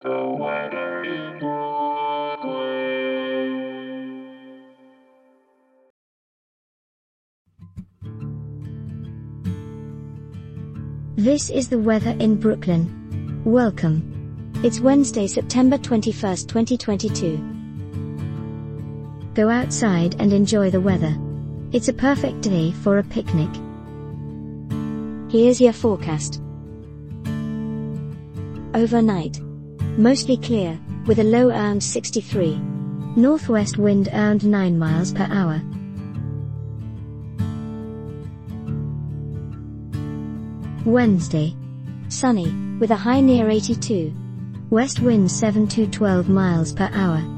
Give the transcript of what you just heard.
This is the weather in Brooklyn. Welcome. It's Wednesday, September 21st, 2022. Go outside and enjoy the weather. It's a perfect day for a picnic. Here's your forecast. Overnight. Mostly clear, with a low around 63. Northwest wind around 9 miles per hour. Wednesday. Sunny, with a high near 82. West wind 7 to 12 miles per hour.